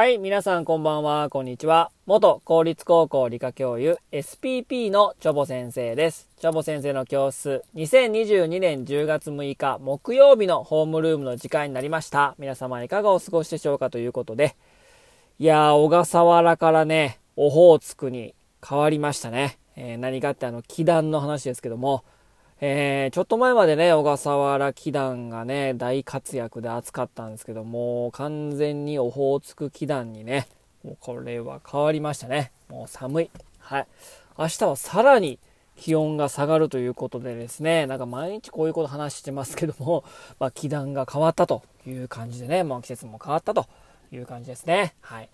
はい、皆さんこんばんは、こんにちは。元公立高校理科教諭 SPP のチョボ先生です。チョボ先生の教室、2022年10月6日木曜日のホームルームの時間になりました。皆様いかがお過ごしでしょうかということで、いやー、小笠原からね、オホーツクに変わりましたね。えー、何かってあの、祈願の話ですけども、えー、ちょっと前までね、小笠原祈団がね、大活躍で熱かったんですけども、完全にオホーツク祈団にね、もうこれは変わりましたね。もう寒い。はい。明日はさらに気温が下がるということでですね、なんか毎日こういうこと話してますけども、まあ、気団が変わったという感じでね、もう季節も変わったという感じですね。はい。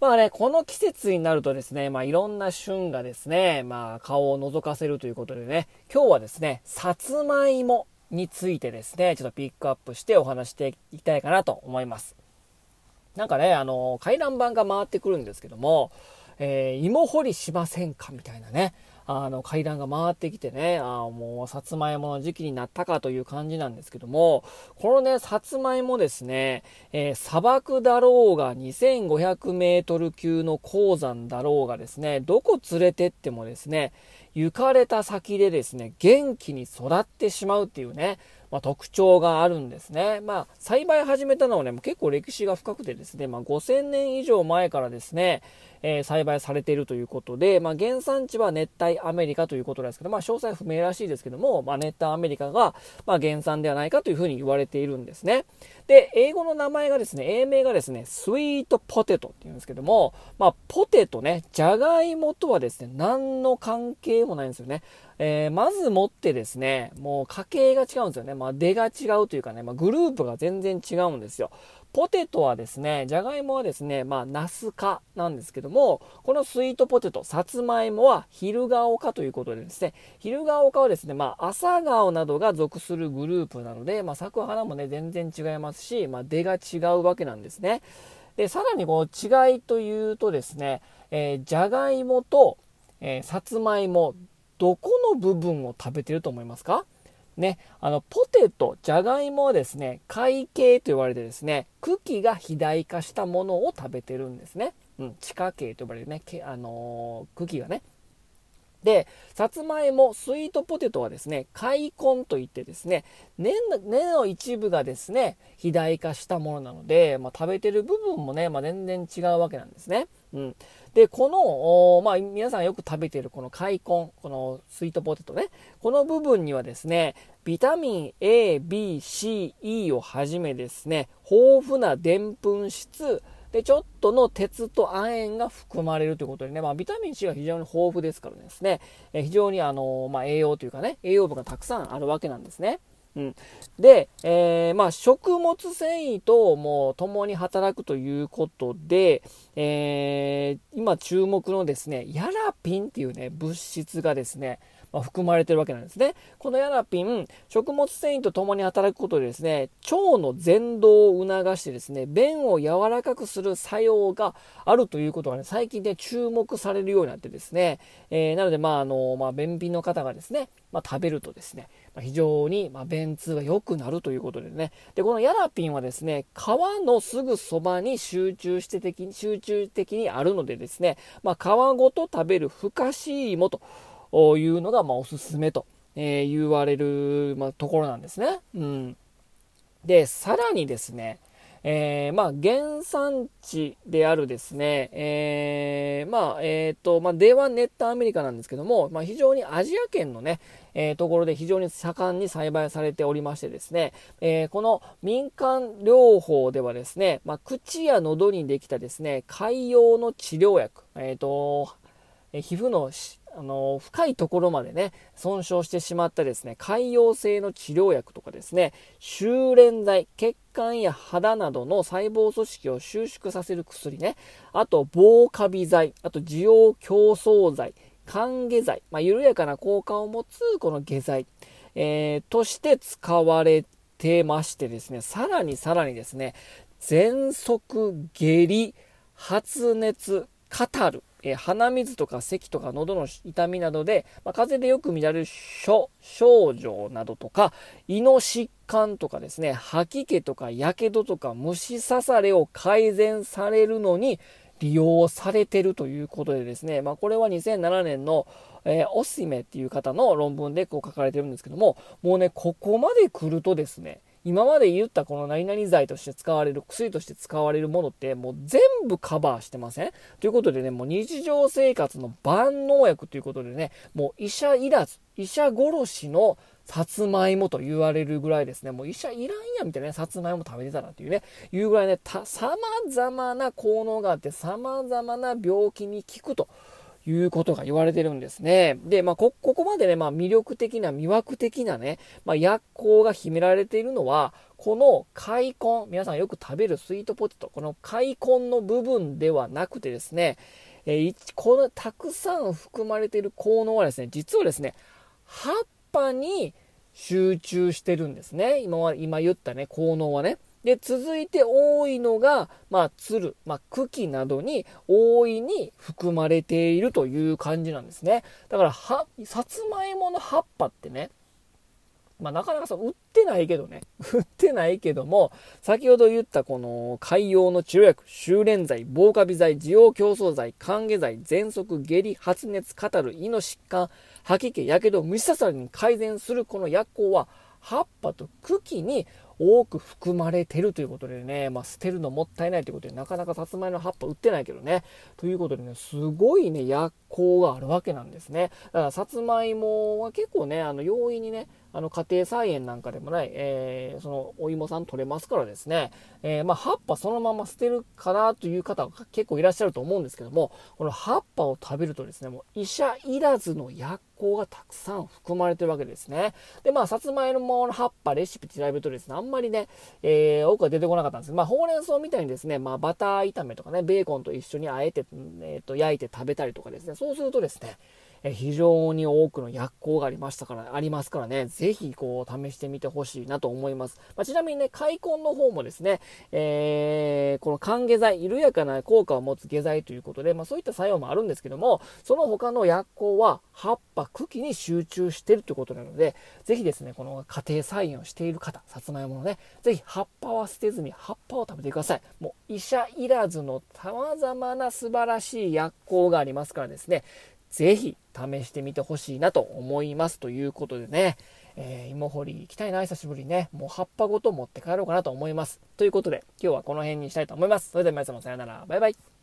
まあね、この季節になるとですね、まあいろんな旬がですね、まあ顔を覗かせるということでね、今日はですね、さつまいもについてですね、ちょっとピックアップしてお話していきたいかなと思います。なんかね、あの、回覧板が回ってくるんですけども、えー、芋掘りしませんかみたいなね、あの階段が回ってきてね、あもうさつまいもの時期になったかという感じなんですけども、このね、さつまいもですね、えー、砂漠だろうが2500メートル級の鉱山だろうがですね、どこ連れてってもですね、行かれた先でですね、元気に育ってしまうっていうね、まあ、特徴があるんですね。まあ、栽培始めたのはね、もう結構歴史が深くてですね、まあ、5000年以上前からですね、えー、栽培されているということで、まあ、原産地は熱帯アメリカということですけど、まあ、詳細不明らしいですけども、まあ、熱帯アメリカが、まあ、原産ではないかというふうに言われているんですね。で、英語の名前がですね、英名がですね、スイートポテトっていうんですけども、まあ、ポテトね、じゃがいもとはですね、何の関係もないんですよね。えー、まずもってですね、もう家系が違うんですよね。まあ、出が違うというかね、まあ、グループが全然違うんですよ。ポテトはですね、じゃがいもはですね、まあ、ナス科なんですけども、このスイートポテト、さつまいもは昼顔科ということでですね、昼顔科はですね、まあ、朝顔などが属するグループなので、まあ、咲く花もね、全然違いますし、まあ、出が違うわけなんですね。で、さらにこの違いというとですね、えー、じゃがいもと、えー、さつまいも、どこの部分を食べてると思いますか？ね、あの、ポテト、じゃがいもはですね、海系と言われてですね、茎が肥大化したものを食べてるんですね。うん、地下系と呼ばれるね、あのー、茎がね。で、さつまいも、スイートポテトはですね、開根といってですね、根のの一部がですね、肥大化したものなので、まあ、食べてる部分もね、まあ、全然違うわけなんですね。うん。で、この、まあ、皆さんよく食べてるこの開根、このスイートポテトね、この部分にはですね、ビタミン A、B、C、E をはじめですね、豊富なでんぷん質、で、ちょっとの鉄と亜鉛が含まれるということでね、まあ、ビタミン C が非常に豊富ですからですね、え非常にあの、まあ、栄養というかね、栄養分がたくさんあるわけなんですね。うん、で、えー、まあ、食物繊維とも共に働くということで、えー、今注目のですね、ヤラピンっていうね、物質がですね、まあ、含まれてるわけなんですね。このヤラピン、食物繊維と共に働くことでですね、腸の蠕動を促してですね、便を柔らかくする作用があるということがね、最近ね、注目されるようになってですね、えー、なので、まあ、あの、まあ、便秘の方がですね、まあ、食べるとですね、まあ、非常に、ま便通が良くなるということでね。で、このヤラピンはですね、皮のすぐそばに集中して的に集中的にあるのでですね、まあ、皮ごと食べるふかし芋というのが、まあ、おすすめと、えー、言われる、まあ、ところなんですね。うん。で、さらにですね、えー、まあ、原産地であるですね、えー、まあ、えっ、ー、と、まあ、では熱帯アメリカなんですけども、まあ、非常にアジア圏のね、えー、ところで非常に盛んに栽培されておりましてですね、えー、この民間療法ではですね、まあ、口や喉にできたですね、海洋の治療薬、えっ、と、皮膚のあの深いところまでね損傷してしまったですね潰瘍性の治療薬とかですね修練剤血管や肌などの細胞組織を収縮させる薬ねあと防カビ剤あと需要競争剤緩下剤、まあ、緩やかな効果を持つこの下剤、えー、として使われてましてですねさらにさらにですね喘息下痢発熱カタルえー、鼻水とか咳とか喉の痛みなどで、まあ、風邪でよく見られる症状などとか、胃の疾患とかですね、吐き気とか火傷とか虫刺されを改善されるのに利用されてるということでですね、まあ、これは2007年の、えー、オスイメっていう方の論文でこう書かれてるんですけども、もうね、ここまで来るとですね、今まで言ったこの何々剤として使われる、薬として使われるものってもう全部カバーしてません？ということでね、もう日常生活の万能薬ということでね、もう医者いらず、医者殺しのさつまいもと言われるぐらいですね、もう医者いらんやみたいなね、さつまいも食べてたなっていうね、いうぐらいね、さまざまな効能があって、さまざまな病気に効くと。いうことが言われてるんですね。で、まあ、こ、ここまでね、まあ、魅力的な、魅惑的なね、まあ、薬効が秘められているのは、この開根、皆さんよく食べるスイートポテト、この開根の部分ではなくてですね、えー、このたくさん含まれている効能はですね、実はですね、葉っぱに集中してるんですね。今は、今言ったね、効能はね。で、続いて多いのが、まあ、つる、まあ、茎などに大いに含まれているという感じなんですね。だから、は、さつまいもの葉っぱってね、まあ、なかなかそう、売ってないけどね。売ってないけども、先ほど言ったこの海洋の治療薬、修練剤、防カビ剤、需要競争剤、寒下剤、喘息、下痢、発熱、カタル、胃の疾患、吐き気、やけど、虫刺されに改善するこの薬効は、葉っぱと茎に多く含まれてるということでね、まあ、捨てるのもったいないということで、なかなかさつまいの葉っぱ売ってないけどね。ということでね、すごいね、薬効があるわけなんですね。だから、さつまいもは結構ね、あの、容易にね、あの、家庭菜園なんかでもない、えー、その、お芋さん取れますからですね、えー、まあ、葉っぱそのまま捨てるかなという方が結構いらっしゃると思うんですけども、この葉っぱを食べるとですね、もう医者いらずの薬効がたくさん含まれてるわけですね。で、まあ、さつまいもの葉っぱレシピ調べるとですね、あんまりね、えー、多くは出てこなかったんですけど、まあ、ほうれん草みたいにですね、まあ、バター炒めとかね、ベーコンと一緒にあえて、えっ、ー、と、焼いて食べたりとかですね、そうするとですね、非常に多くの薬効がありましたから、ありますからね、ぜひこう試してみてほしいなと思います。まあ、ちなみにね、開根の方もですね、えー、この寒下剤、緩やかな効果を持つ下剤ということで、まあ、そういった作用もあるんですけども、その他の薬効は葉っぱ、茎に集中しているということなので、ぜひですね、この家庭菜園をしている方、さつまいものね、ぜひ葉っぱは捨てずに葉っぱを食べてください。もう医者いらずの様々な素晴らしい薬効がありますからですね、ぜひ試してみてほしいなと思いますということでね、えー、芋掘り行きたいな、久しぶりにね。もう葉っぱごと持って帰ろうかなと思います。ということで、今日はこの辺にしたいと思います。それでは皆様さようなら。バイバイ。